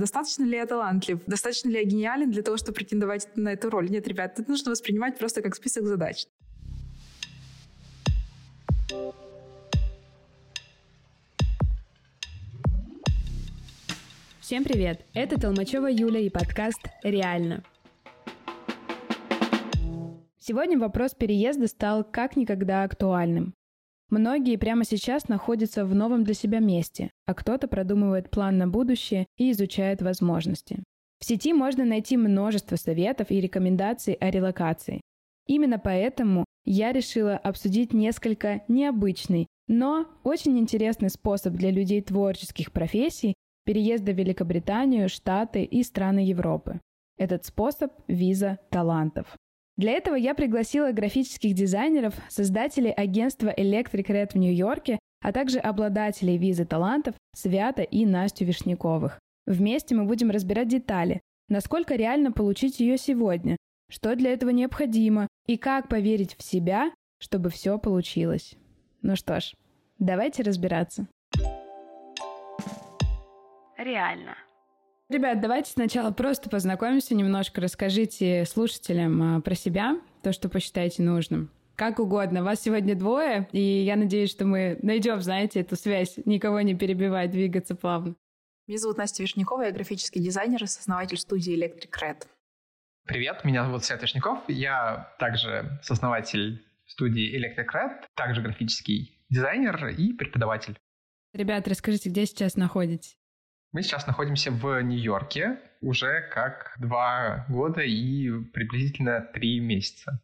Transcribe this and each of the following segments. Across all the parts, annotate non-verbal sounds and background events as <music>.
достаточно ли я талантлив, достаточно ли я гениален для того, чтобы претендовать на эту роль. Нет, ребят, это нужно воспринимать просто как список задач. Всем привет! Это Толмачева Юля и подкаст «Реально». Сегодня вопрос переезда стал как никогда актуальным. Многие прямо сейчас находятся в новом для себя месте, а кто-то продумывает план на будущее и изучает возможности. В сети можно найти множество советов и рекомендаций о релокации. Именно поэтому я решила обсудить несколько необычный, но очень интересный способ для людей творческих профессий переезда в Великобританию, Штаты и страны Европы. Этот способ – виза талантов. Для этого я пригласила графических дизайнеров, создателей агентства Electric Red в Нью-Йорке, а также обладателей визы талантов Свята и Настю Вишняковых. Вместе мы будем разбирать детали, насколько реально получить ее сегодня, что для этого необходимо и как поверить в себя, чтобы все получилось. Ну что ж, давайте разбираться. Реально. Ребят, давайте сначала просто познакомимся немножко, расскажите слушателям а, про себя, то, что посчитаете нужным. Как угодно. Вас сегодня двое, и я надеюсь, что мы найдем, знаете, эту связь, никого не перебивать, двигаться плавно. Меня зовут Настя Вишнякова, я графический дизайнер и сооснователь студии Electric Red. Привет, меня зовут Свет Вишняков, я также сооснователь студии Electric Red, также графический дизайнер и преподаватель. Ребят, расскажите, где сейчас находитесь? Мы сейчас находимся в Нью-Йорке уже как два года и приблизительно три месяца.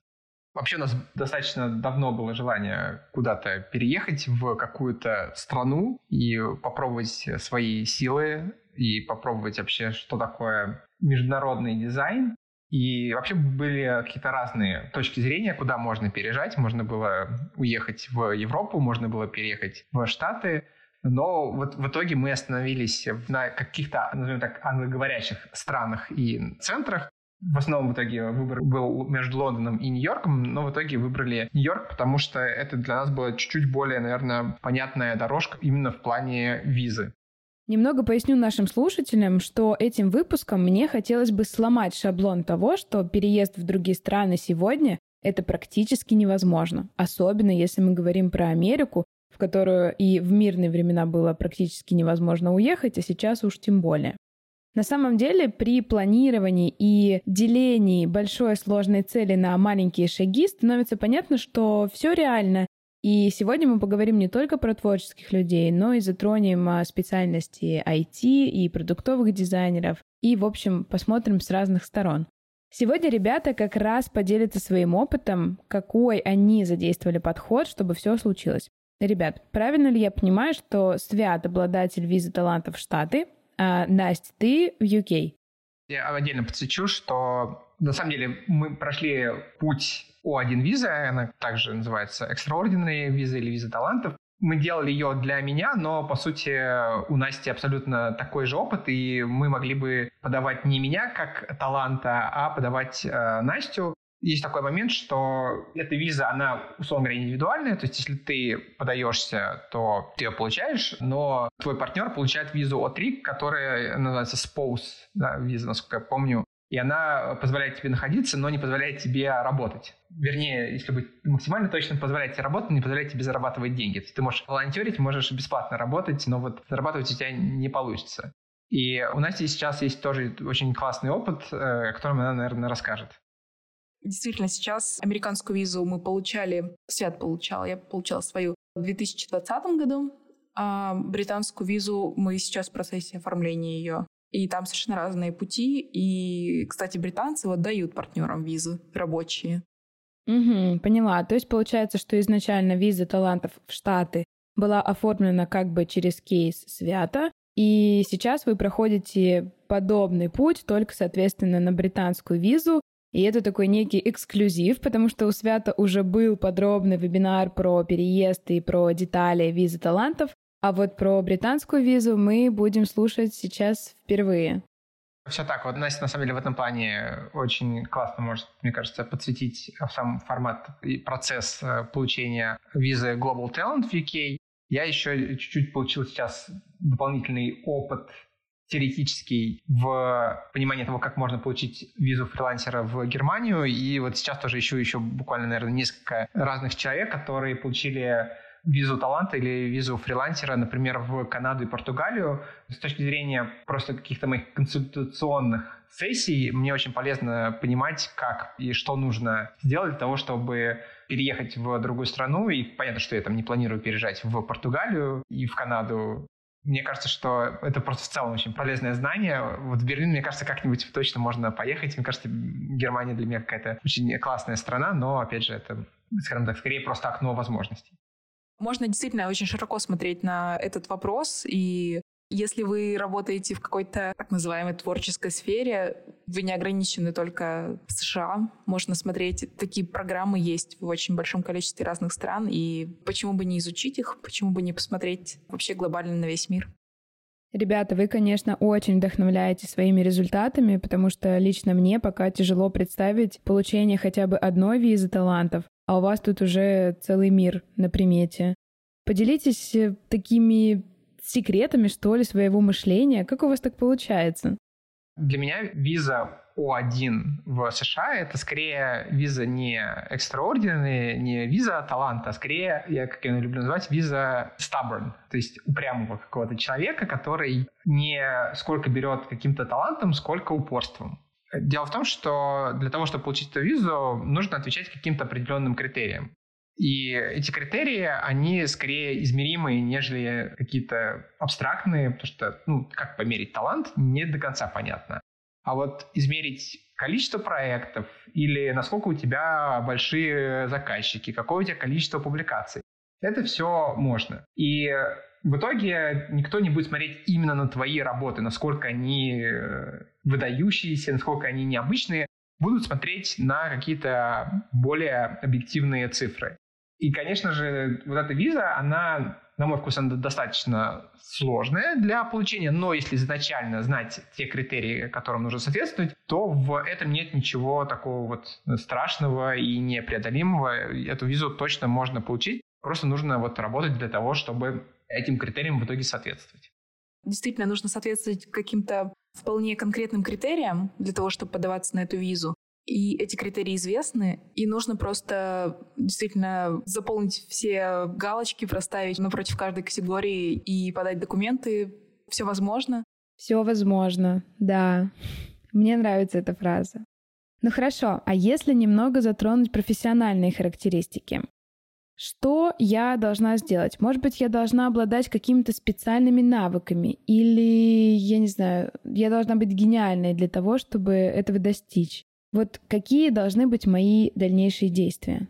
Вообще у нас достаточно давно было желание куда-то переехать в какую-то страну и попробовать свои силы и попробовать вообще, что такое международный дизайн. И вообще были какие-то разные точки зрения, куда можно переезжать. Можно было уехать в Европу, можно было переехать в Штаты. Но вот в итоге мы остановились на каких-то, назовем так, англоговорящих странах и центрах. В основном в итоге выбор был между Лондоном и Нью-Йорком, но в итоге выбрали Нью-Йорк, потому что это для нас была чуть-чуть более, наверное, понятная дорожка именно в плане визы. Немного поясню нашим слушателям, что этим выпуском мне хотелось бы сломать шаблон того, что переезд в другие страны сегодня это практически невозможно, особенно если мы говорим про Америку, в которую и в мирные времена было практически невозможно уехать, а сейчас уж тем более. На самом деле, при планировании и делении большой сложной цели на маленькие шаги становится понятно, что все реально. И сегодня мы поговорим не только про творческих людей, но и затронем а, специальности IT и продуктовых дизайнеров. И, в общем, посмотрим с разных сторон. Сегодня ребята как раз поделятся своим опытом, какой они задействовали подход, чтобы все случилось. Ребят, правильно ли я понимаю, что Свят обладатель визы талантов в Штаты, а Настя, ты в UK? Я отдельно подсвечу, что на самом деле мы прошли путь О1 визы, она также называется Extraordinary виза или виза талантов. Мы делали ее для меня, но, по сути, у Насти абсолютно такой же опыт, и мы могли бы подавать не меня как таланта, а подавать э, Настю есть такой момент, что эта виза, она, условно говоря, индивидуальная, то есть если ты подаешься, то ты ее получаешь, но твой партнер получает визу О3, которая называется spouse да, виза, насколько я помню, и она позволяет тебе находиться, но не позволяет тебе работать. Вернее, если быть максимально точным, позволяет тебе работать, но не позволяет тебе зарабатывать деньги. То есть ты можешь волонтерить, можешь бесплатно работать, но вот зарабатывать у тебя не получится. И у Насти сейчас есть тоже очень классный опыт, э, о котором она, наверное, расскажет. Действительно, сейчас американскую визу мы получали, Свят получал, я получала свою в 2020 году, а британскую визу мы сейчас в процессе оформления ее. И там совершенно разные пути. И, кстати, британцы вот дают партнерам визы рабочие. Угу, поняла. То есть получается, что изначально виза талантов в Штаты была оформлена как бы через кейс Свята, и сейчас вы проходите подобный путь, только, соответственно, на британскую визу, и это такой некий эксклюзив, потому что у Свята уже был подробный вебинар про переезд и про детали визы талантов, а вот про британскую визу мы будем слушать сейчас впервые. Все так. Вот Настя, на самом деле, в этом плане очень классно может, мне кажется, подсветить сам формат и процесс э, получения визы Global Talent в UK. Я еще чуть-чуть получил сейчас дополнительный опыт теоретический в понимании того, как можно получить визу фрилансера в Германию. И вот сейчас тоже ищу еще буквально, наверное, несколько разных человек, которые получили визу таланта или визу фрилансера, например, в Канаду и Португалию. С точки зрения просто каких-то моих консультационных сессий, мне очень полезно понимать, как и что нужно сделать для того, чтобы переехать в другую страну. И понятно, что я там не планирую переезжать в Португалию и в Канаду. Мне кажется, что это просто в целом очень полезное знание. Вот в Берлин, мне кажется, как-нибудь точно можно поехать. Мне кажется, Германия для меня какая-то очень классная страна, но, опять же, это, скажем так, скорее просто окно возможностей. Можно действительно очень широко смотреть на этот вопрос, и если вы работаете в какой-то так называемой творческой сфере, вы не ограничены только в США. Можно смотреть, такие программы есть в очень большом количестве разных стран, и почему бы не изучить их, почему бы не посмотреть вообще глобально на весь мир. Ребята, вы, конечно, очень вдохновляете своими результатами, потому что лично мне пока тяжело представить получение хотя бы одной визы талантов, а у вас тут уже целый мир на примете. Поделитесь э, такими секретами, что ли, своего мышления. Как у вас так получается? Для меня виза О1 в США — это скорее виза не extraordinary, не виза таланта, а скорее, я, как я люблю называть, виза stubborn, то есть упрямого какого-то человека, который не сколько берет каким-то талантом, сколько упорством. Дело в том, что для того, чтобы получить эту визу, нужно отвечать каким-то определенным критериям. И эти критерии, они скорее измеримые, нежели какие-то абстрактные, потому что, ну, как померить талант, не до конца понятно. А вот измерить количество проектов или насколько у тебя большие заказчики, какое у тебя количество публикаций, это все можно. И в итоге никто не будет смотреть именно на твои работы, насколько они э, выдающиеся, насколько они необычные, будут смотреть на какие-то более объективные цифры. И, конечно же, вот эта виза, она, на мой вкус, она достаточно сложная для получения, но если изначально знать те критерии, которым нужно соответствовать, то в этом нет ничего такого вот страшного и непреодолимого. Эту визу точно можно получить, просто нужно вот работать для того, чтобы этим критериям в итоге соответствовать. Действительно, нужно соответствовать каким-то вполне конкретным критериям для того, чтобы подаваться на эту визу. И эти критерии известны, и нужно просто действительно заполнить все галочки, проставить напротив каждой категории и подать документы. Все возможно. Все возможно, да. Мне нравится эта фраза. Ну хорошо, а если немного затронуть профессиональные характеристики? Что я должна сделать? Может быть, я должна обладать какими-то специальными навыками? Или, я не знаю, я должна быть гениальной для того, чтобы этого достичь? Вот какие должны быть мои дальнейшие действия?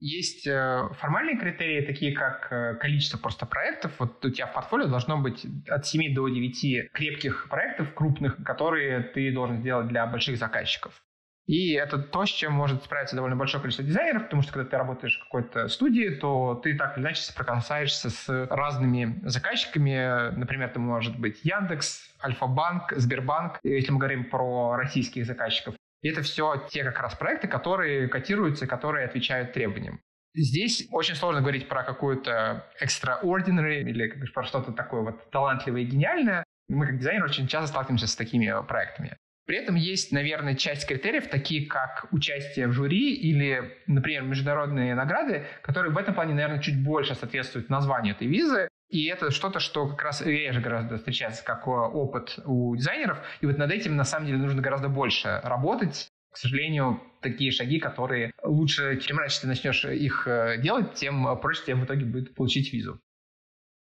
Есть э, формальные критерии, такие как э, количество просто проектов. Вот у тебя в портфолио должно быть от 7 до 9 крепких проектов, крупных, которые ты должен сделать для больших заказчиков. И это то, с чем может справиться довольно большое количество дизайнеров, потому что когда ты работаешь в какой-то студии, то ты так или иначе соприкасаешься с разными заказчиками. Например, это может быть Яндекс, Альфа-банк, Сбербанк, если мы говорим про российских заказчиков. И это все те как раз проекты, которые котируются, которые отвечают требованиям. Здесь очень сложно говорить про какую-то extraordinary или про что-то такое вот талантливое и гениальное. Мы как дизайнеры очень часто сталкиваемся с такими проектами. При этом есть, наверное, часть критериев, такие как участие в жюри или, например, международные награды, которые в этом плане, наверное, чуть больше соответствуют названию этой визы. И это что-то, что как раз реже гораздо встречается как опыт у дизайнеров. И вот над этим, на самом деле, нужно гораздо больше работать. К сожалению, такие шаги, которые лучше, чем раньше ты начнешь их э, делать, тем проще тебе в итоге будет получить визу.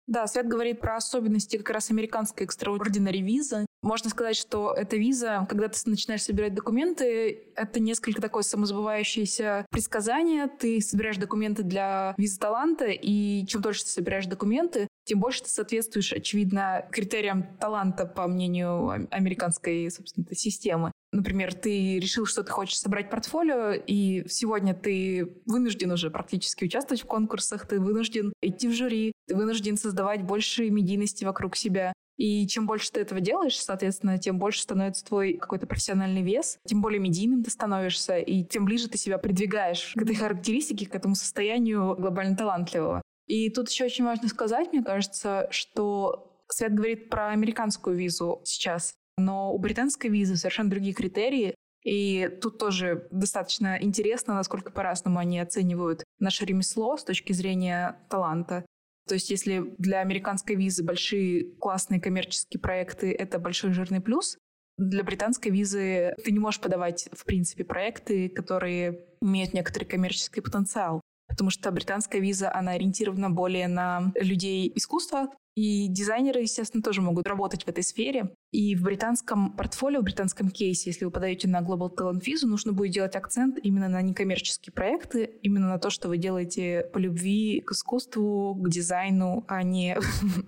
Да, Свет говорит про особенности как раз американской extraordinary визы. Можно сказать, что эта виза, когда ты начинаешь собирать документы, это несколько такое самозабывающееся предсказание. Ты собираешь документы для визы таланта, и чем дольше ты собираешь документы, тем больше ты соответствуешь, очевидно, критериям таланта, по мнению американской, собственно, системы. Например, ты решил, что ты хочешь собрать портфолио, и сегодня ты вынужден уже практически участвовать в конкурсах, ты вынужден идти в жюри, ты вынужден создавать больше медийности вокруг себя. И чем больше ты этого делаешь, соответственно, тем больше становится твой какой-то профессиональный вес, тем более медийным ты становишься, и тем ближе ты себя продвигаешь к этой характеристике, к этому состоянию глобально талантливого. И тут еще очень важно сказать, мне кажется, что Свет говорит про американскую визу сейчас, но у британской визы совершенно другие критерии, и тут тоже достаточно интересно, насколько по-разному они оценивают наше ремесло с точки зрения таланта. То есть если для американской визы большие классные коммерческие проекты — это большой жирный плюс, для британской визы ты не можешь подавать, в принципе, проекты, которые имеют некоторый коммерческий потенциал потому что британская виза, она ориентирована более на людей искусства, и дизайнеры, естественно, тоже могут работать в этой сфере. И в британском портфолио, в британском кейсе, если вы подаете на Global Talent Visa, нужно будет делать акцент именно на некоммерческие проекты, именно на то, что вы делаете по любви к искусству, к дизайну, а не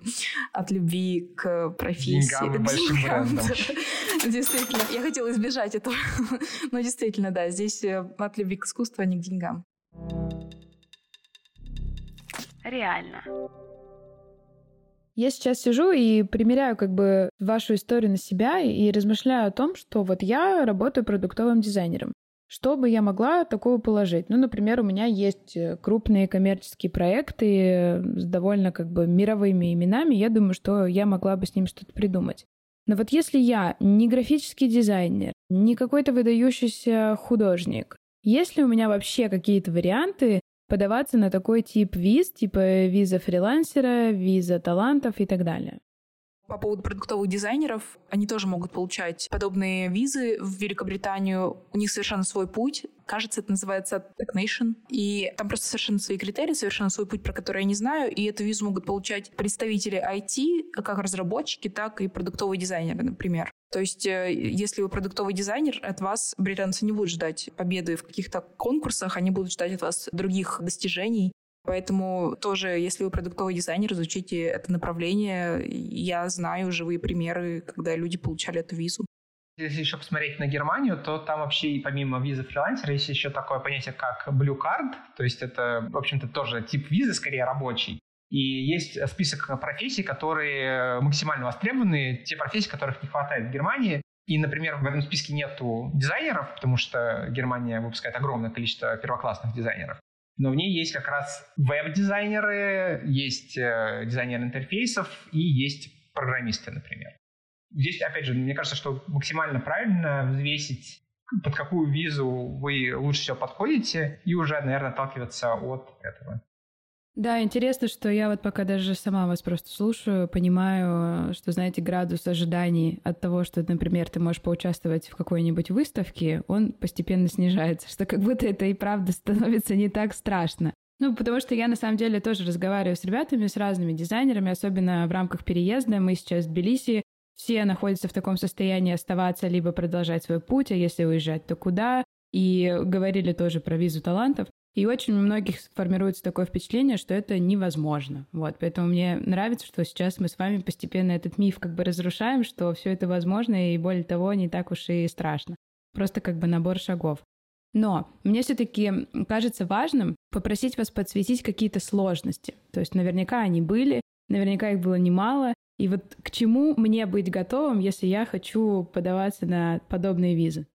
<laughs> от любви к профессии. Деньгам Действительно, я хотела избежать этого. <laughs> Но действительно, да, здесь э, от любви к искусству, а не к деньгам. Реально. Я сейчас сижу и примеряю как бы вашу историю на себя и размышляю о том, что вот я работаю продуктовым дизайнером. Что бы я могла такого положить? Ну, например, у меня есть э, крупные коммерческие проекты с довольно как бы мировыми именами. Я думаю, что я могла бы с ними что-то придумать. Но вот если я не графический дизайнер, не какой-то выдающийся художник, есть ли у меня вообще какие-то варианты подаваться на такой тип виз, типа виза фрилансера, виза талантов и так далее. По поводу продуктовых дизайнеров, они тоже могут получать подобные визы в Великобританию. У них совершенно свой путь. Кажется, это называется Technation. И там просто совершенно свои критерии, совершенно свой путь, про который я не знаю. И эту визу могут получать представители IT, как разработчики, так и продуктовые дизайнеры, например. То есть, э, если вы продуктовый дизайнер, от вас британцы не будут ждать победы в каких-то конкурсах, они будут ждать от вас других достижений. Поэтому тоже, если вы продуктовый дизайнер, изучите это направление. Я знаю живые примеры, когда люди получали эту визу. Если еще посмотреть на Германию, то там вообще помимо визы фрилансера есть еще такое понятие, как Blue Card, то есть это, в общем-то, тоже тип визы, скорее рабочий. И есть список профессий, которые максимально востребованы, те профессии, которых не хватает в Германии. И, например, в этом списке нету дизайнеров, потому что Германия выпускает огромное количество первоклассных дизайнеров но в ней есть как раз веб-дизайнеры, есть э, дизайнеры интерфейсов и есть программисты, например. Здесь, опять же, мне кажется, что максимально правильно взвесить, под какую визу вы лучше всего подходите, и уже, наверное, отталкиваться от этого. Да, интересно, что я вот пока даже сама вас просто слушаю, понимаю, что, знаете, градус ожиданий от того, что, например, ты можешь поучаствовать в какой-нибудь выставке, он постепенно снижается, что как будто это и правда становится не так страшно. Ну, потому что я на самом деле тоже разговариваю с ребятами, с разными дизайнерами, особенно в рамках переезда. Мы сейчас в Тбилиси, все находятся в таком состоянии оставаться, либо продолжать свой путь, а если уезжать, то куда. И говорили тоже про визу талантов. И очень у многих формируется такое впечатление, что это невозможно. Вот, поэтому мне нравится, что сейчас мы с вами постепенно этот миф как бы разрушаем, что все это возможно, и более того, не так уж и страшно. Просто как бы набор шагов. Но мне все-таки кажется важным попросить вас подсветить какие-то сложности. То есть наверняка они были, наверняка их было немало. И вот к чему мне быть готовым, если я хочу подаваться на подобные визы?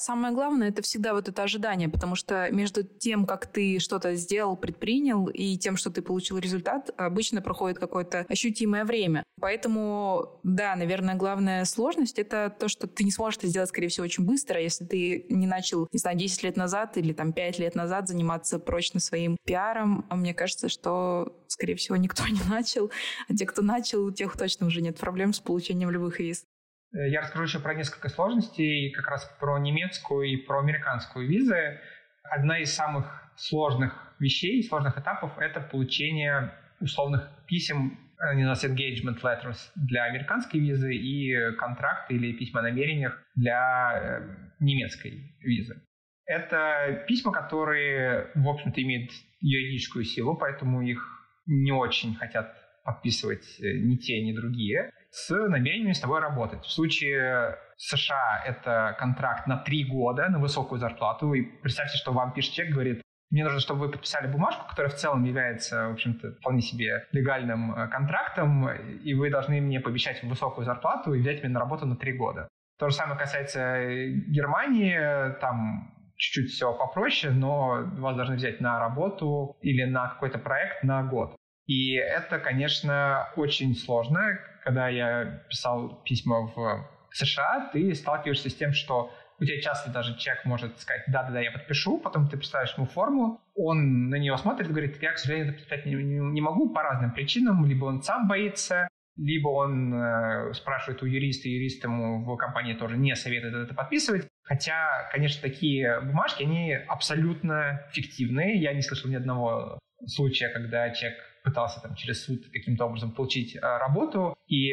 Самое главное — это всегда вот это ожидание, потому что между тем, как ты что-то сделал, предпринял, и тем, что ты получил результат, обычно проходит какое-то ощутимое время. Поэтому, да, наверное, главная сложность — это то, что ты не сможешь это сделать, скорее всего, очень быстро, если ты не начал, не знаю, 10 лет назад или там 5 лет назад заниматься прочно своим пиаром. А мне кажется, что, скорее всего, никто <laughs> не начал, а те, кто начал, у тех точно уже нет проблем с получением любых виз. Э, я расскажу еще про несколько сложностей, как раз про немецкую и про американскую визы. Одна из самых сложных вещей, сложных этапов — это получение условных писем, они называются engagement letters для американской визы и контракты или письма о намерениях для э, немецкой визы. Это письма, которые, в общем-то, имеют юридическую силу, поэтому их не очень хотят подписывать э, ни те, ни другие с намерением с тобой работать. В случае США это контракт на три года на высокую зарплату. И представьте, что вам пишет человек, говорит, мне нужно, чтобы вы подписали бумажку, которая в целом является, в общем-то, вполне себе легальным э, контрактом, и вы должны мне пообещать высокую зарплату и взять меня на работу на три года. То же самое касается э, Германии, там чуть-чуть все попроще, но вас должны взять на работу или на какой-то проект на год. И это, конечно, очень сложно. Когда я писал письма в США, ты сталкиваешься с тем, что у тебя часто даже человек может сказать, да-да-да, я подпишу, потом ты представишь ему форму, он на нее смотрит и говорит, я, к сожалению, это подписать не, не, могу по разным причинам, либо он сам боится, либо он э, спрашивает у юриста, юрист ему в компании тоже не советует это подписывать. Хотя, конечно, такие бумажки, они абсолютно фиктивные. Я не слышал ни одного случая, когда человек пытался там через суд каким-то образом получить э, работу, и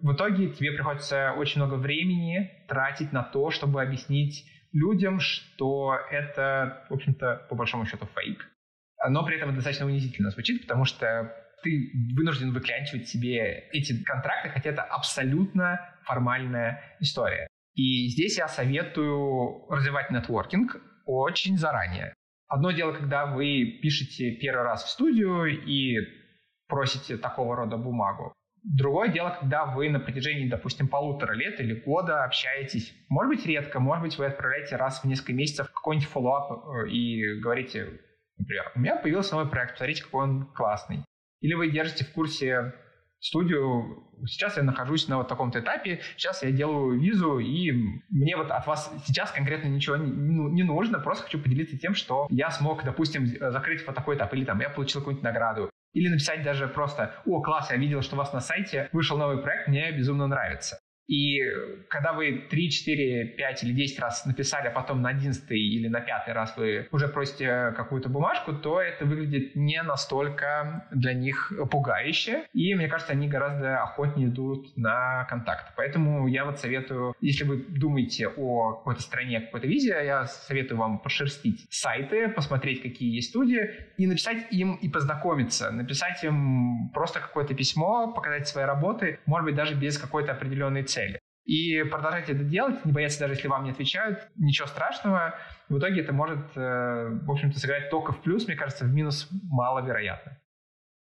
в итоге тебе приходится очень много времени тратить на то, чтобы объяснить людям, что это, в общем-то, по большому счету фейк. Но при этом это достаточно унизительно звучит, потому что ты вынужден выклянчивать себе эти контракты, хотя это абсолютно формальная история. И здесь я советую развивать нетворкинг очень заранее. Одно дело, когда вы пишете первый раз в студию и просите такого рода бумагу. Другое дело, когда вы на протяжении, допустим, полутора лет или года общаетесь, может быть, редко, может быть, вы отправляете раз в несколько месяцев какой-нибудь follow-up э, и говорите, например, у меня появился новый проект, смотрите, какой он классный. Или вы держите в курсе студию, сейчас я нахожусь на вот таком-то этапе, сейчас я делаю визу, и мне вот от вас сейчас конкретно ничего не, ну, нужно, просто хочу поделиться тем, что я смог, допустим, закрыть вот такой этап, или там я получил какую-нибудь награду, или написать даже просто, о, класс, я видел, что у вас на сайте вышел новый проект, мне безумно нравится. И когда вы 3, 4, 5 или 10 раз написали, а потом на 11 или на 5 раз вы уже просите какую-то бумажку, то это выглядит не настолько для них пугающе. И мне кажется, они гораздо охотнее идут на контакт. Поэтому я вот советую, если вы думаете о какой-то стране, какой-то визе, я советую вам пошерстить сайты, посмотреть, какие есть студии, и написать им и познакомиться. Написать им просто какое-то письмо, показать свои работы, может быть, даже без какой-то определенной цели. И продолжайте это делать, не бояться даже, если вам не отвечают, ничего страшного. В итоге это может, э, в общем-то, сыграть только в плюс, мне кажется, в минус маловероятно.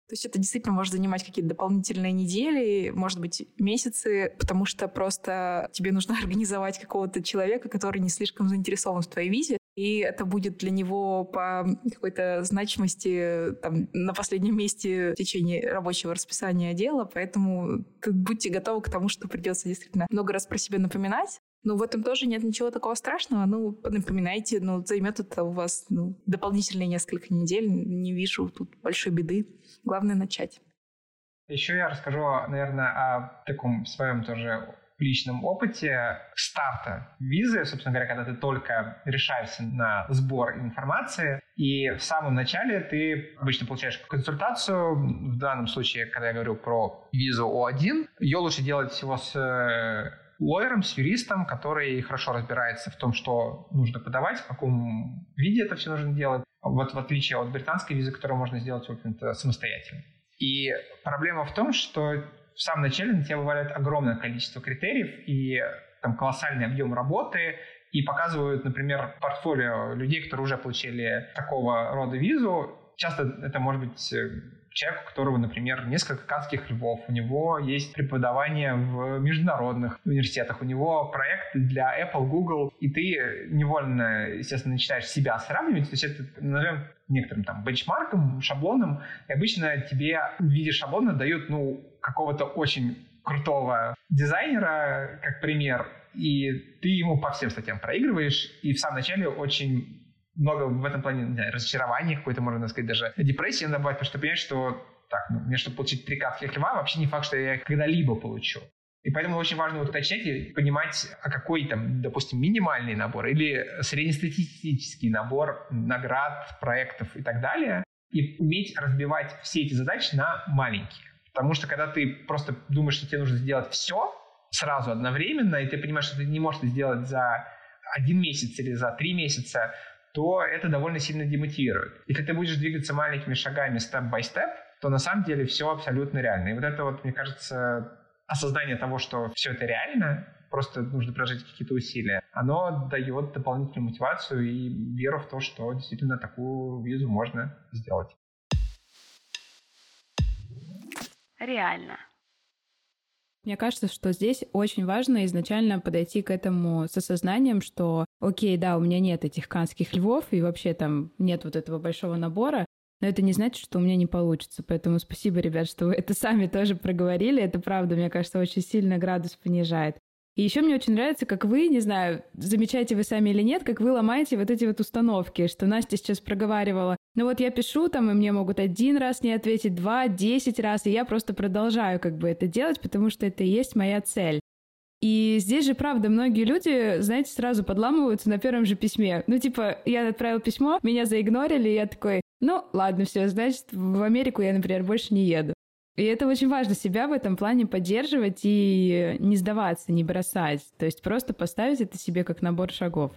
То есть это действительно может занимать какие-то дополнительные недели, может быть, месяцы, потому что просто тебе нужно <laughs> организовать какого-то человека, который не слишком заинтересован в твоей визе, и это будет для него по какой-то значимости там, на последнем месте в течение рабочего расписания дела, поэтому будьте готовы к тому, что придется действительно много раз про себя напоминать. Но в этом тоже нет ничего такого страшного. Ну, напоминайте, ну, займет это у вас ну, дополнительные несколько недель. Не вижу тут большой беды. Главное начать. Еще я расскажу, наверное, о таком своем тоже личном опыте старта визы, собственно говоря, когда ты только решаешься на сбор информации, и в самом начале ты обычно получаешь консультацию. В данном случае, когда я говорю про визу О1, ее лучше делать всего с э, лоером, с юристом, который хорошо разбирается в том, что нужно подавать, в каком виде это все нужно делать. Вот в отличие от британской визы, которую можно сделать, в общем-то, самостоятельно. И проблема в том, что в самом начале на тебя вываливают огромное количество критериев и там колоссальный объем работы, и показывают, например, портфолио людей, которые уже получили такого рода визу. Часто это может быть э, человек, у которого, например, несколько канских львов, у него есть преподавание в международных университетах, у него проект для Apple, Google, и ты невольно, естественно, начинаешь себя сравнивать, то есть это, назовем некоторым там бенчмарком, шаблоном, и обычно тебе в виде шаблона дают, ну, какого-то очень крутого дизайнера, как пример, и ты ему по всем статьям проигрываешь, и в самом начале очень много в этом плане не знаю, разочарования, какой-то, можно сказать, даже депрессии надо бывает, потому что понимаешь, что так, ну, мне, чтобы получить три катских льва, вообще не факт, что я их когда-либо получу. И поэтому очень важно уточнять и понимать, а какой там, допустим, минимальный набор или среднестатистический набор наград, проектов и так далее, и уметь разбивать все эти задачи на маленькие. Потому что когда ты просто думаешь, что тебе нужно сделать все сразу одновременно, и ты понимаешь, что ты не можешь это сделать за один месяц или за три месяца, то это довольно сильно демотивирует. Если ты будешь двигаться маленькими шагами степ-бай-степ, то на самом деле все абсолютно реально. И вот это вот, мне кажется, осознание того, что все это реально, просто нужно прожить какие-то усилия, оно дает дополнительную мотивацию и веру в то, что действительно такую визу можно сделать. Реально. Мне кажется, что здесь очень важно изначально подойти к этому с осознанием, что, окей, да, у меня нет этих канских львов, и вообще там нет вот этого большого набора, Но это не значит, что у меня не получится. Поэтому спасибо, ребят, что вы это сами тоже проговорили. Это правда, мне кажется, очень сильно градус понижает. И еще мне очень нравится, как вы, не знаю, замечаете вы сами или нет, как вы ломаете вот эти вот установки, что Настя сейчас проговаривала. Ну вот я пишу там, и мне могут один раз не ответить, два, десять раз, и я просто продолжаю как бы это делать, потому что это и есть моя цель. И здесь же, правда, многие люди, знаете, сразу подламываются на первом же письме. Ну, типа, я отправил письмо, меня заигнорили, и я такой, ну, ладно, все, значит, в Америку я, например, больше не еду. И это очень важно себя в этом плане поддерживать и не сдаваться, не бросать. То есть просто поставить это себе как набор шагов.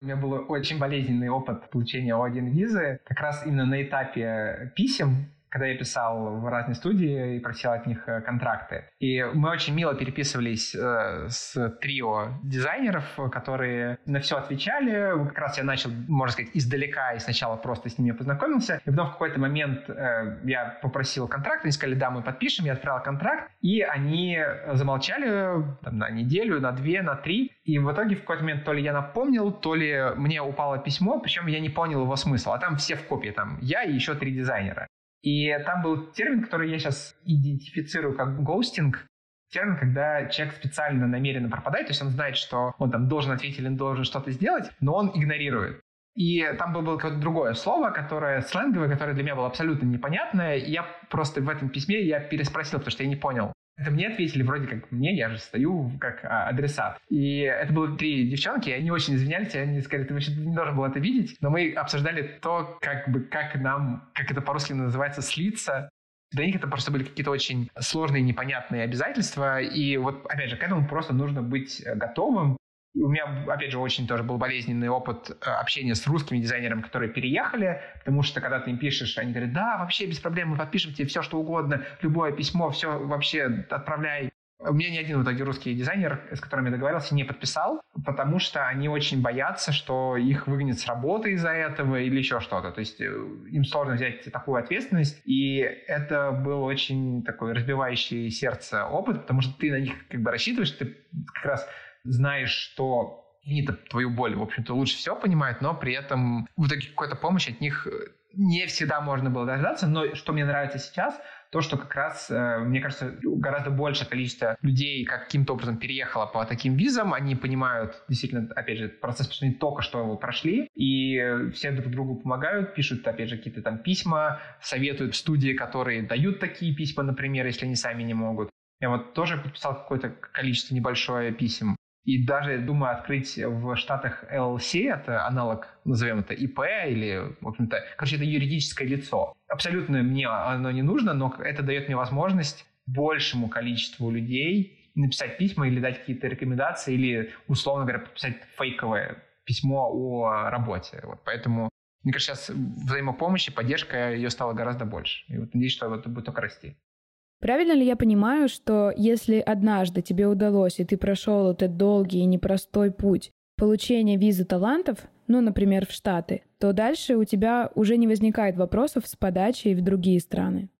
У меня был очень болезненный опыт получения О1 визы. Как раз именно на этапе писем когда я писал в разные студии и просил от них э, контракты. И мы очень мило переписывались э, с трио дизайнеров, которые на все отвечали. Как раз я начал, можно сказать, издалека и сначала просто с ними познакомился. И потом в какой-то момент э, я попросил контракт, они сказали, да, мы подпишем, я отправил контракт. И они замолчали там, на неделю, на две, на три. И в итоге в какой-то момент то ли я напомнил, то ли мне упало письмо, причем я не понял его смысл. А там все в копии, там я и еще три дизайнера. И там был термин, который я сейчас идентифицирую как гоустинг, термин, когда человек специально намеренно пропадает, то есть он знает, что он там должен ответить или должен что-то сделать, но он игнорирует. И там было какое-то другое слово, которое сленговое, которое для меня было абсолютно непонятное. И я просто в этом письме я переспросил, потому что я не понял. Это мне ответили вроде как мне, я же стою как а, адресат. И это было три девчонки, они очень извинялись, они сказали, ты вообще не должен был это видеть, но мы обсуждали то, как бы, как нам, как это по-русски называется, слиться для них это просто были какие-то очень сложные, непонятные обязательства. И вот, опять же, к этому просто нужно быть готовым. У меня, опять же, очень тоже был болезненный опыт э, общения с русскими дизайнерами, которые переехали, потому что когда ты им пишешь, они говорят, да, вообще без проблем, мы подпишем тебе все, что угодно, любое письмо, все вообще отправляй. У меня ни один в итоге русский дизайнер, с которым я договорился, не подписал, потому что они очень боятся, что их выгонят с работы из-за этого или еще что-то. То есть э, им сложно взять такую ответственность, и это был очень такой разбивающий сердце опыт, потому что ты на них как бы рассчитываешь, ты как раз знаешь, что они-то твою боль, в общем-то, лучше всего понимают, но при этом в итоге какой-то помощи от них э, не всегда можно было дождаться. Но что мне нравится сейчас, то, что как раз, э, мне кажется, гораздо большее количество людей каким-то образом переехало по таким визам, они понимают, действительно, опять же, процесс что они только что его прошли, и все друг другу помогают, пишут, опять же, какие-то там письма, советуют студии, которые дают такие письма, например, если они сами не могут. Я вот тоже подписал какое-то количество небольшое писем. И даже думаю открыть в Штатах LLC, это аналог, назовем это ИП или, в общем-то, короче, это юридическое лицо. Абсолютно мне оно не нужно, но это дает мне возможность большему количеству людей написать письма или дать какие-то рекомендации, или, условно говоря, подписать фейковое письмо о работе. Вот поэтому, мне кажется, сейчас взаимопомощь и поддержка ее стало гораздо больше. И вот надеюсь, что это будет только расти. Правильно ли я понимаю, что если однажды тебе удалось, и ты прошел этот долгий и непростой путь получения визы талантов, ну, например, в Штаты, то дальше у тебя уже не возникает вопросов с подачей в другие страны?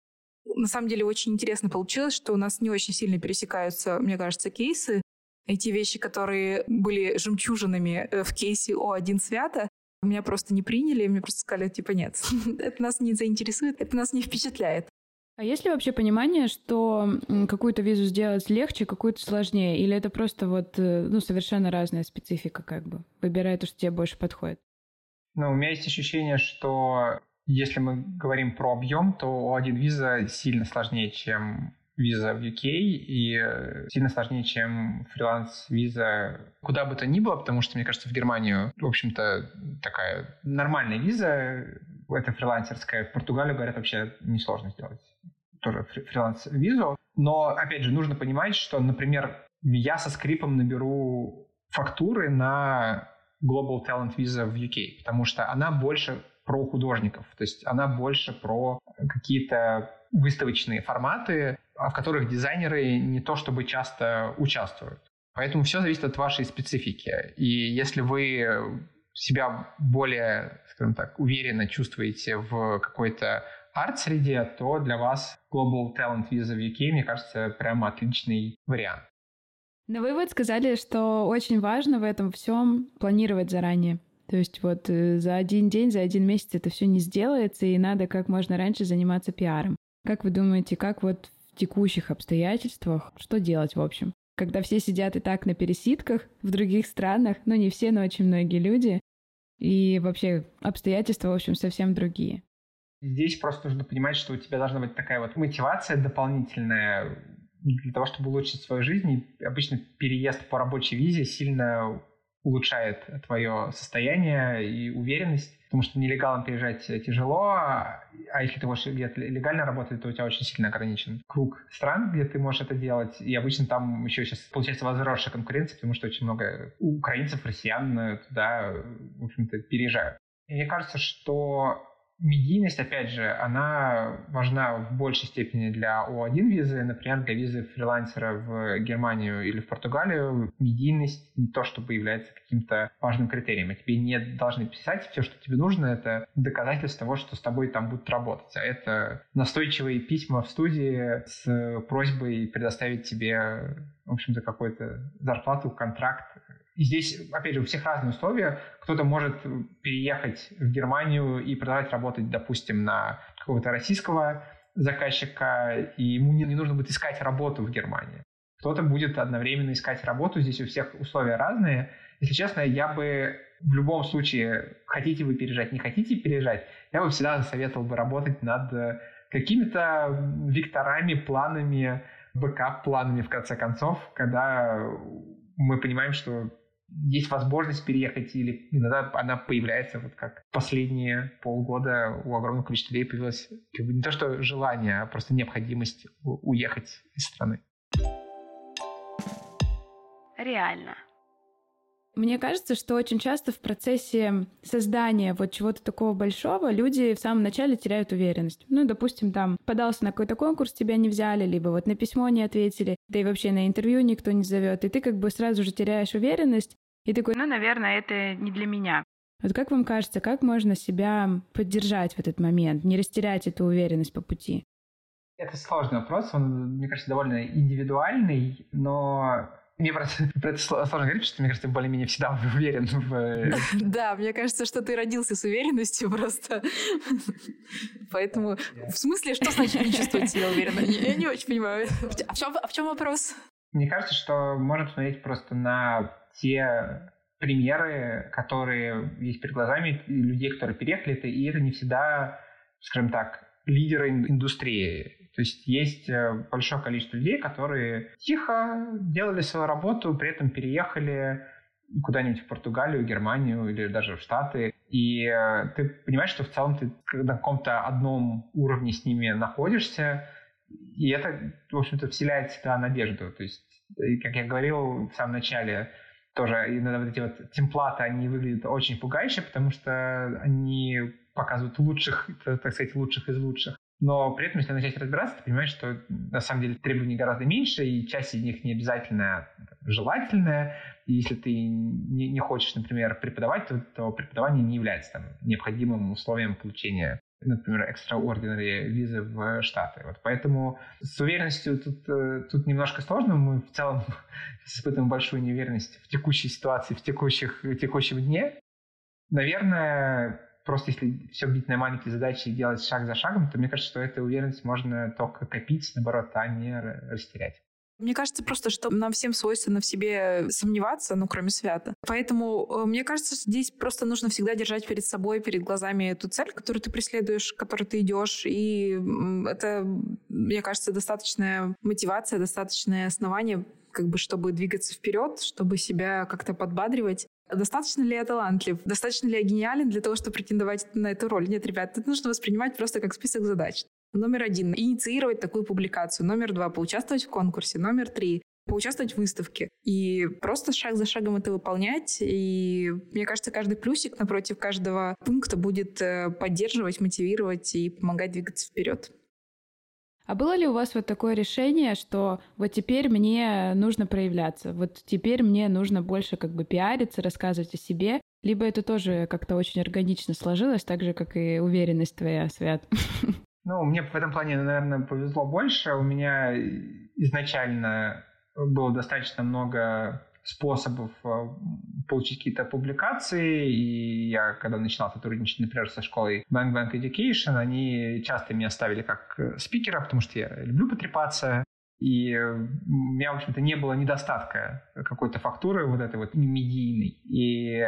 На самом деле очень интересно получилось, что у нас не очень сильно пересекаются, мне кажется, кейсы. Эти вещи, которые были жемчужинами э, в кейсе О1 Свята, меня просто не приняли, мне просто сказали, типа, нет, <laughs> это нас не заинтересует, это нас не впечатляет. А есть ли вообще понимание, что какую-то визу сделать легче, какую-то сложнее? Или это просто вот э, ну, совершенно разная специфика, как бы? Выбирай то, что тебе больше подходит. Ну, у меня есть ощущение, что если мы говорим про объем, то один виза сильно сложнее, чем виза в UK и э, сильно сложнее, чем фриланс-виза куда бы то ни было, потому что, мне кажется, в Германию, в общем-то, такая нормальная виза, это фрилансерская. В Португалию, говорят, вообще несложно сделать тоже фриланс-визу. Но, опять же, нужно понимать, что, например, я со скрипом наберу фактуры на Global Talent Visa в UK, потому что она больше про художников, то есть она больше про какие-то выставочные форматы, в которых дизайнеры не то чтобы часто участвуют. Поэтому все зависит от вашей специфики. И если вы себя более, скажем так, уверенно чувствуете в какой-то арт-среде, то для вас Global Talent Visa в UK, мне кажется, прямо отличный вариант. Но вы вот сказали, что очень важно в этом всем планировать заранее. То есть вот э, за один день, за один месяц это все не сделается, и надо как можно раньше заниматься пиаром. Как вы думаете, как вот в текущих обстоятельствах, что делать в общем? Когда все сидят и так на пересидках в других странах, ну не все, но очень многие люди, и вообще обстоятельства, в общем, совсем другие. Здесь просто нужно понимать, что у тебя должна быть такая вот мотивация дополнительная для того, чтобы улучшить свою жизнь. И обычно переезд по рабочей визе сильно улучшает твое состояние и уверенность, потому что нелегалом переезжать тяжело, а если ты можешь где-то легально работать, то у тебя очень сильно ограничен круг стран, где ты можешь это делать, и обычно там еще сейчас получается возросшая конкуренция, потому что очень много украинцев, россиян туда, в общем-то, переезжают. Мне кажется, что Медийность, опять же, она важна в большей степени для О1 визы, например, для визы фрилансера в Германию или в Португалию. Медийность не то, чтобы является каким-то важным критерием. А тебе не должны писать все, что тебе нужно, это доказательство того, что с тобой там будут работать. А это настойчивые письма в студии с просьбой предоставить тебе, в общем-то, какую-то зарплату, контракт, и здесь, опять же, у всех разные условия. Кто-то может переехать в Германию и продолжать работать, допустим, на какого-то российского заказчика, и ему не, не нужно будет искать работу в Германии. Кто-то будет одновременно искать работу. Здесь у всех условия разные. Если честно, я бы в любом случае, хотите вы переезжать, не хотите переезжать, я бы всегда советовал бы работать над какими-то векторами, планами, backup-планами, в конце концов, когда мы понимаем, что есть возможность переехать, или иногда она появляется, вот как последние полгода у огромного количества людей появилось не то что желание, а просто необходимость уехать из страны. Реально. Мне кажется, что очень часто в процессе создания вот чего-то такого большого люди в самом начале теряют уверенность. Ну, допустим, там подался на какой-то конкурс, тебя не взяли, либо вот на письмо не ответили, да и вообще на интервью никто не зовет, и ты как бы сразу же теряешь уверенность, и такой, ну, наверное, это не для меня. Вот как вам кажется, как можно себя поддержать в этот момент, не растерять эту уверенность по пути? Это сложный вопрос, он, мне кажется, довольно индивидуальный, но мне про это сложно говорить, потому что, мне кажется, более-менее всегда уверен в... Да, мне кажется, что ты родился с уверенностью просто. Поэтому, в смысле, что значит не чувствовать себя уверенно? Я не очень понимаю. А в чем, а в чем вопрос? Мне кажется, что можно посмотреть просто на те примеры, которые есть перед глазами людей, которые переехали, и это не всегда, скажем так, лидеры индустрии. То есть есть э, большое количество людей, которые тихо делали свою работу, при этом переехали куда-нибудь в Португалию, Германию или даже в Штаты. И э, ты понимаешь, что в целом ты на каком-то одном уровне с ними находишься, и это, в общем-то, вселяет в себя надежду. То есть, как я говорил в самом начале, тоже иногда вот эти вот темплаты, они выглядят очень пугающе, потому что они показывают лучших, <laughs> так сказать, лучших из лучших. Но при этом, если начать разбираться, ты понимаешь, что на самом деле требований гораздо меньше, и часть из них не обязательно желательная. И если ты не, не хочешь, например, преподавать, то, то преподавание не является там, необходимым условием получения например, extraordinary визы в Штаты. Вот поэтому с уверенностью тут, э, тут немножко сложно. Мы в целом <laughs> испытываем большую неуверенность в текущей ситуации, в, текущих, в текущем дне. Наверное, просто если все бить на маленькие задачи и делать шаг за шагом, то мне кажется, что эту уверенность можно только копить, наоборот, а не растерять. Мне кажется просто, что нам всем свойственно в себе сомневаться, ну, кроме свята. Поэтому э, мне кажется, здесь просто нужно всегда держать перед собой, перед глазами эту цель, которую ты преследуешь, к которой ты идешь. И это, мне кажется, достаточная мотивация, достаточное основание как бы, чтобы двигаться вперед, чтобы себя как-то подбадривать. Достаточно ли я талантлив? Достаточно ли я гениален для того, чтобы претендовать на эту роль? Нет, ребят, это нужно воспринимать просто как список задач. Номер один — инициировать такую публикацию. Номер два — поучаствовать в конкурсе. Номер три — поучаствовать в выставке. И просто шаг за шагом это выполнять. И мне кажется, каждый плюсик напротив каждого пункта будет э, поддерживать, мотивировать и помогать двигаться вперед. А было ли у вас вот такое решение, что вот теперь мне нужно проявляться, вот теперь мне нужно больше как бы пиариться, рассказывать о себе, либо это тоже как-то очень органично сложилось, так же, как и уверенность твоя, Свят? Ну, мне в этом плане, наверное, повезло больше. У меня изначально было достаточно много способов э, получить какие-то публикации. И я, когда начинал сотрудничать, например, со школой Bank Bank Education, они часто меня ставили как э, спикера, потому что я люблю потрепаться. И у меня, в общем-то, не было недостатка какой-то фактуры вот этой вот медийной. И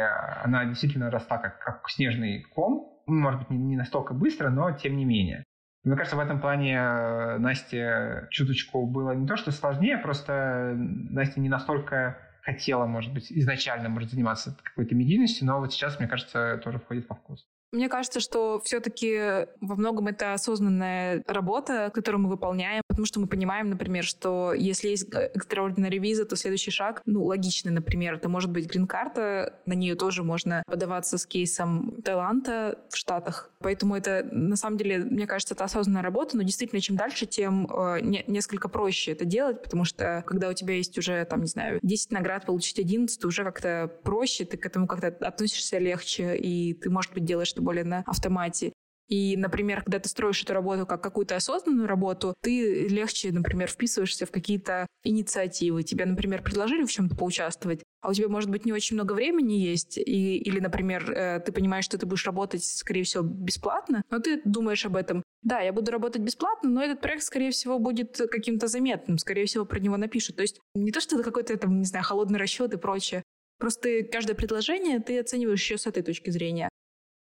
она действительно росла как, как снежный ком. Может быть, не настолько быстро, но тем не менее. Мне кажется, в этом плане э, Насте чуточку было не то, что сложнее, просто Настя не настолько хотела, может быть, изначально, может, заниматься какой-то медийностью, но вот сейчас, мне кажется, тоже входит во вкус. Мне кажется, что все-таки во многом это осознанная работа, которую мы выполняем, потому что мы понимаем, например, что если есть extraordinary виза, то следующий шаг, ну, логичный, например, это может быть грин-карта, на нее тоже можно подаваться с кейсом Таиланда в Штатах. Поэтому это, на самом деле, мне кажется, это осознанная работа, но действительно, чем дальше, тем э, не, несколько проще это делать, потому что когда у тебя есть уже, там, не знаю, 10 наград, получить 11, уже как-то проще, ты к этому как-то относишься легче, и ты, может быть, делаешь что более на автомате. И, например, когда ты строишь эту работу как какую-то осознанную работу, ты легче, например, вписываешься в какие-то инициативы. Тебе, например, предложили в чем-то поучаствовать, а у тебя, может быть, не очень много времени есть, и, или, например, э, ты понимаешь, что ты будешь работать, скорее всего, бесплатно, но ты думаешь об этом. Да, я буду работать бесплатно, но этот проект, скорее всего, будет каким-то заметным, скорее всего, про него напишут. То есть не то, что это какой-то, там, не знаю, холодный расчет и прочее. Просто каждое предложение ты оцениваешь еще с этой точки зрения.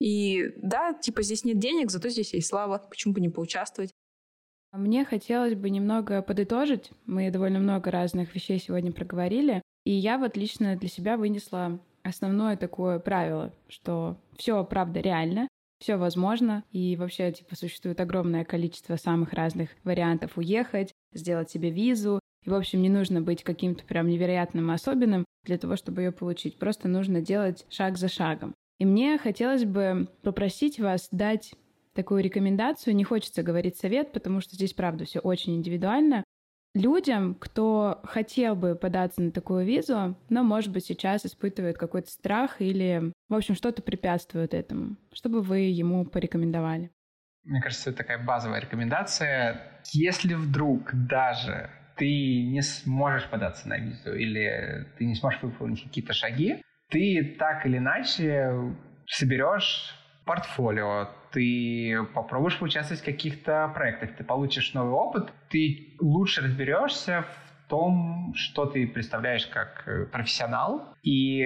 И да, типа здесь нет денег, зато здесь есть слава, почему бы не поучаствовать. Мне хотелось бы немного подытожить. Мы довольно много разных вещей сегодня проговорили. И я вот лично для себя вынесла основное такое правило, что все правда реально, все возможно, и вообще, типа, существует огромное количество самых разных вариантов уехать, сделать себе визу, и, в общем, не нужно быть каким-то прям невероятным особенным для того, чтобы ее получить. Просто нужно делать шаг за шагом. И мне хотелось бы попросить вас дать такую рекомендацию. Не хочется говорить совет, потому что здесь, правда, все очень индивидуально. Людям, кто хотел бы податься на такую визу, но, может быть, сейчас испытывает какой-то страх или, в общем, что-то препятствует этому, что бы вы ему порекомендовали? Мне кажется, это такая базовая рекомендация. Если вдруг даже ты не сможешь податься на визу или ты не сможешь выполнить какие-то шаги, ты так или иначе соберешь портфолио, ты попробуешь поучаствовать в каких-то проектах, ты получишь новый опыт, ты лучше разберешься в том, что ты представляешь как э, профессионал. И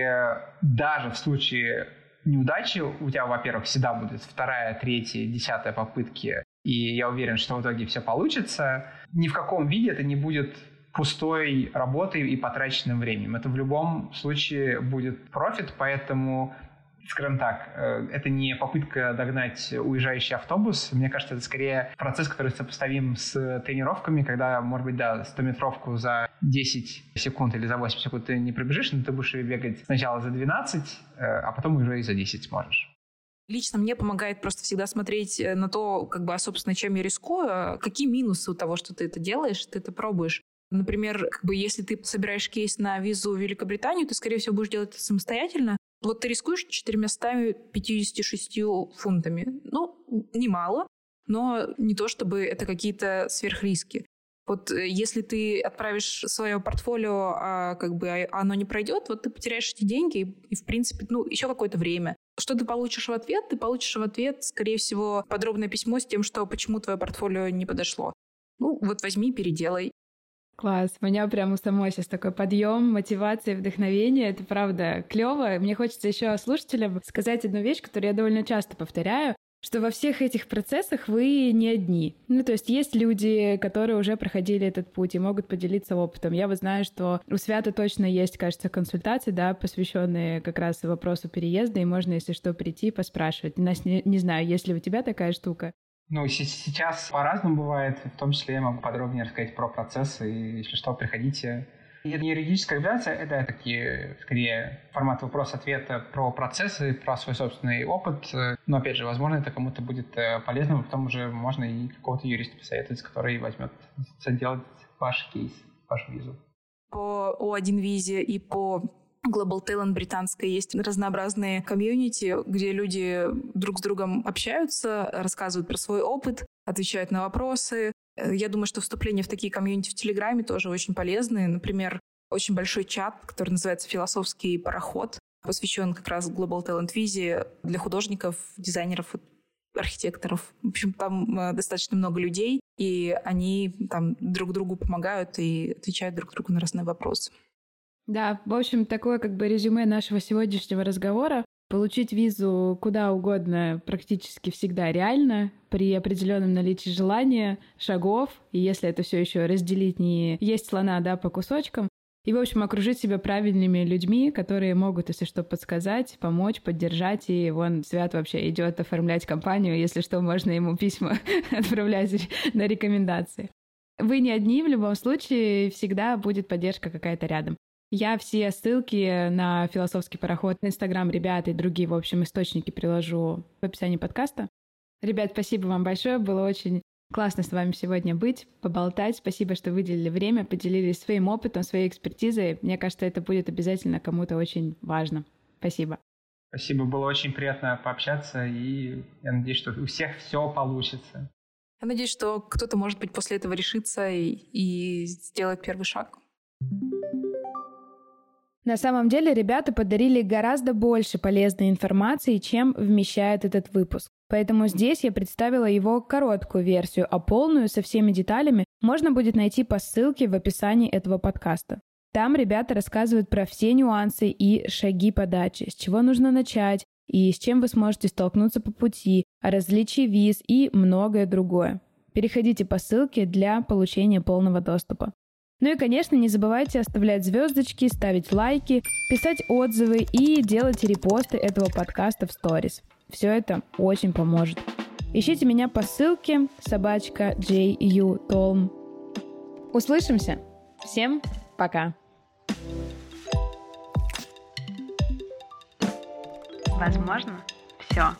даже в случае неудачи у тебя, во-первых, всегда будет вторая, третья, десятая попытки, и я уверен, что в итоге все получится. Ни в каком виде это не будет пустой работой и потраченным временем. Это в любом случае будет профит, поэтому скажем так, э, это не попытка догнать уезжающий автобус. Мне кажется, это скорее процесс, который сопоставим с тренировками, когда, может быть, да, 100-метровку за 10 секунд или за 8 секунд ты не пробежишь, но ты будешь бегать сначала за 12, э, а потом уже и за 10 сможешь. Лично мне помогает просто всегда смотреть э, на то, как бы, а, собственно, чем я рискую, какие минусы у того, что ты это делаешь, ты это пробуешь. Например, как бы если ты собираешь кейс на визу в Великобританию, ты, скорее всего, будешь делать это самостоятельно. Вот ты рискуешь 456 фунтами. Ну, немало, но не то, чтобы это какие-то сверхриски. Вот э, если ты отправишь свое портфолио, а как бы а, оно не пройдет, вот ты потеряешь эти деньги и, и в принципе, ну, еще какое-то время. Что ты получишь в ответ? Ты получишь в ответ, скорее всего, подробное письмо с тем, что почему твое портфолио не подошло. Ну, вот возьми, переделай. Класс. У меня прямо самой сейчас такой подъем, мотивация, вдохновение. Это правда клево. Мне хочется еще слушателям сказать одну вещь, которую я довольно часто повторяю что во всех этих процессах вы не одни. Ну, то есть есть люди, которые уже проходили этот путь и могут поделиться опытом. Я вот знаю, что у Свята точно есть, кажется, консультации, да, посвященные как раз вопросу переезда, и можно, если что, прийти и поспрашивать. Нас не, не знаю, есть ли у тебя такая штука? Ну, сейчас по-разному бывает, в том числе я могу подробнее рассказать про процессы, и если что, приходите. Это не юридическая регуляция, это такие, скорее, формат вопрос-ответа про процессы, про свой собственный опыт. Но, опять же, возможно, это кому-то будет э, полезно, потом уже можно и какого-то юриста посоветовать, который возьмет делать ваш кейс, вашу визу. По О1 визе и по Global Talent британская есть разнообразные комьюнити, где люди друг с другом общаются, рассказывают про свой опыт, отвечают на вопросы. Я думаю, что вступление в такие комьюнити в Телеграме тоже очень полезные. Например, очень большой чат, который называется «Философский пароход». посвящен как раз Global Talent Visa для художников, дизайнеров, архитекторов. В общем, там э, достаточно много людей, и они там друг другу помогают и отвечают друг другу на разные вопросы. Да, в общем, такое как бы резюме нашего сегодняшнего разговора. Получить визу куда угодно практически всегда реально при определенном наличии желания, шагов, и если это все еще разделить не есть слона, да, по кусочкам, и, в общем, окружить себя правильными людьми, которые могут, если что, подсказать, помочь, поддержать. И вон Свят вообще идет оформлять компанию. Если что, можно ему письма <laughs> отправлять на рекомендации. Вы не одни, в любом случае всегда будет поддержка какая-то рядом. Я все ссылки на философский пароход, на Инстаграм ребят и другие, в общем, источники приложу в описании подкаста. Ребят, спасибо вам большое, было очень Классно с вами сегодня быть, поболтать. Спасибо, что выделили время, поделились своим опытом, своей экспертизой. Мне кажется, это будет обязательно кому-то очень важно. Спасибо. Спасибо, было очень приятно пообщаться, и я надеюсь, что у всех все получится. Я надеюсь, что кто-то, может быть, после этого решится и, и сделать первый шаг. На самом деле ребята подарили гораздо больше полезной информации, чем вмещает этот выпуск. Поэтому здесь я представила его короткую версию, а полную со всеми деталями можно будет найти по ссылке в описании этого подкаста. Там ребята рассказывают про все нюансы и шаги подачи, с чего нужно начать и с чем вы сможете столкнуться по пути, о различии виз и многое другое. Переходите по ссылке для получения полного доступа. Ну и, конечно, не забывайте оставлять звездочки, ставить лайки, писать отзывы и делать репосты этого подкаста в сторис. Все это очень поможет. Ищите меня по ссылке собачка JU Толм. Услышимся. Всем пока. Возможно, все.